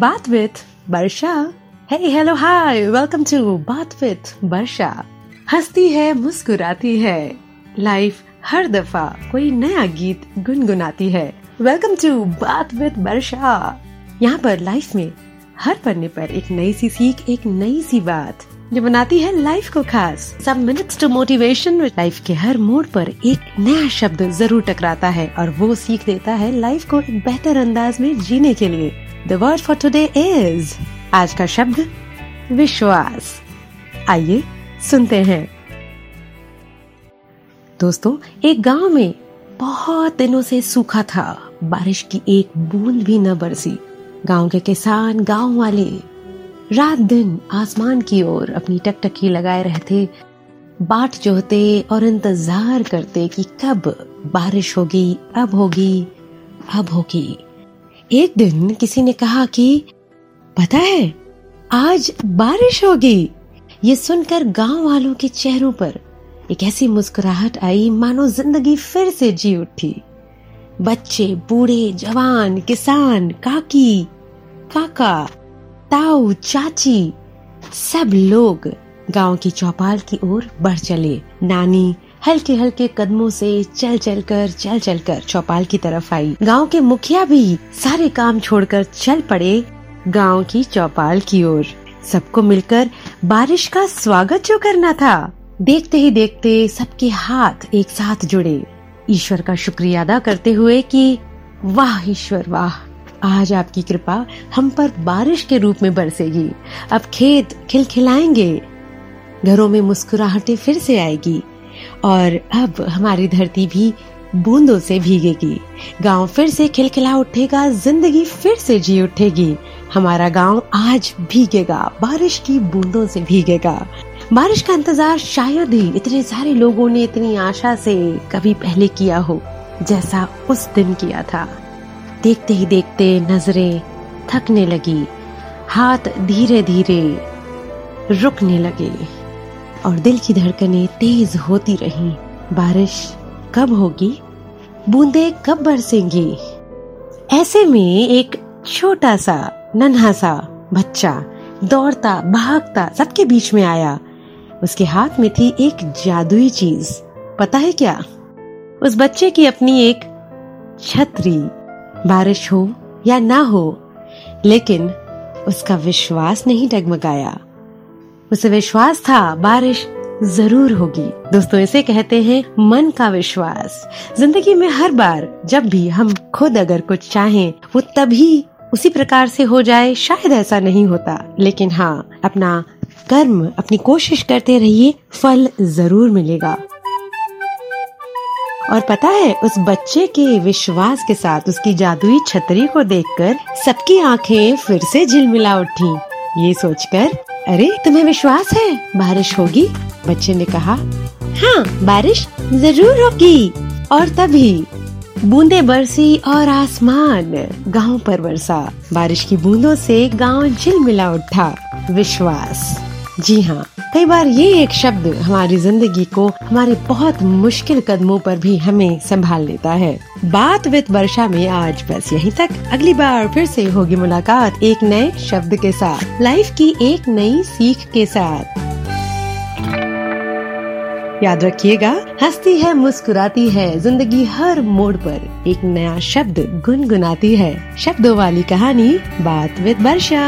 बात with Varsha hello hi welcome to बात with Varsha हंसती है, मुस्कुराती है। लाइफ हर दफ़ा कोई नया गीत गुनगुनाती है। वेलकम टू बात विद वर्षा यहाँ पर लाइफ में हर पन्ने पर एक नई सी सीख, एक नई सी बात जो बनाती है लाइफ को खास। सब मिनट्स टू मोटिवेशन लाइफ के हर मोड़ पर एक नया शब्द ज़रूर टकराता है और वो सीख देता है लाइफ को एक बेहतर अंदाज में जीने के लिए। The word for today is आज का शब्द, विश्वास। आइए सुनते हैं। दोस्तों, एक गाँव में बहुत दिनों से सूखा था। बारिश की एक बूंद भी न बरसी। गाँव के किसान, गाँव वाले, रात दिन आसमान की ओर अपनी टकटकी लगाए रहते, बाट जोहते और इंतज़ार करते कि कब बारिश होगी, अब होगी अब होगी। एक दिन किसी ने कहा कि, पता है, आज बारिश होगी। ये सुनकर गाँव वालों के चेहरों पर एक ऐसी मुस्कुराहट आई, मानो ज़िंदगी फिर से जी उठी। बच्चे, बूढ़े, जवान, किसान, काकी, काका, ताऊ, चाची, सब लोग गाँव की चौपाल की ओर बढ़ चले। नानी हल्के हल्के कदमों से चल चल कर चल चल कर चौपाल की तरफ़ आई। गाँव के मुखिया भी सारे काम छोड़कर चल पड़े गाँव की चौपाल की ओर। सबको मिलकर बारिश का स्वागत जो करना था, देखते ही देखते सबके हाथ एक साथ जुड़े। ईश्वर का शुक्रिया अदा करते हुए कि, वाह ईश्वर, वाह! आज आपकी कृपा हम पर बारिश के रूप में बरसेगी। अब खेत खिलखिलाएँगे। घरों में मुस्कुराहटें फिर से आएगी। और अब हमारी धरती भी बूंदों से भीगेगी। गाँव फिर से खिलखिला उठेगा, ज़िंदगी फिर से जी उठेगी। हमारा गाँव आज भीगेगा, बारिश की बूंदों से भीगेगा। बारिश का इंतज़ार शायद ही इतने सारे लोगों ने इतनी आशा से कभी पहले किया हो, जैसा उस दिन किया था। देखते ही देखते नज़रें थकने लगी, हाथ धीरे धीरे रुकने लगे। और दिल की धड़कनें तेज होती रही। बारिश कब होगी? बूंदे कब बरसेंगी? ऐसे में एक छोटा सा, नन्हा सा बच्चा दौड़ता, भागता, सबके बीच में आया। उसके हाथ में थी एक जादुई चीज़। पता है क्या? उस बच्चे की अपनी एक छतरी। बारिश हो या ना हो, लेकिन उसका विश्वास नहीं डगमगाया। उसे विश्वास था, बारिश ज़रूर होगी। दोस्तों, इसे कहते हैं मन का विश्वास। ज़िंदगी में हर बार जब भी हम खुद अगर कुछ चाहें, वो तभी उसी प्रकार से हो जाए, शायद ऐसा नहीं होता। लेकिन हाँ अपना कर्म, अपनी कोशिश करते रहिए, फल ज़रूर मिलेगा। और पता है, उस बच्चे के विश्वास के साथ, उसकी जादुई छतरी को देखकर सबकी आँखें फिर से झिलमिला उठी। ये सोचकर अरे, तुम्हें विश्वास है? बारिश होगी, बच्चे ने कहा। हाँ बारिश ज़रूर होगी, और तभी। बूंदे बरसी और आसमान, गाँव पर बरसा। बारिश की बूंदों से गाँव झिलमिला उठा। विश्वास। जी हाँ कई बार ये एक शब्द हमारी ज़िंदगी को हमारे बहुत मुश्किल कदमों पर भी हमें संभाल लेता है। बात विद वर्षा में आज बस यहीं तक। अगली बार फिर से होगी मुलाकात एक नए शब्द के साथ, लाइफ की एक नई सीख के साथ। याद रखिएगा, हंसती है, मुस्कुराती है, ज़िंदगी हर मोड़ पर एक नया शब्द गुनगुनाती है। शब्दों वाली कहानी, बात विद वर्षा।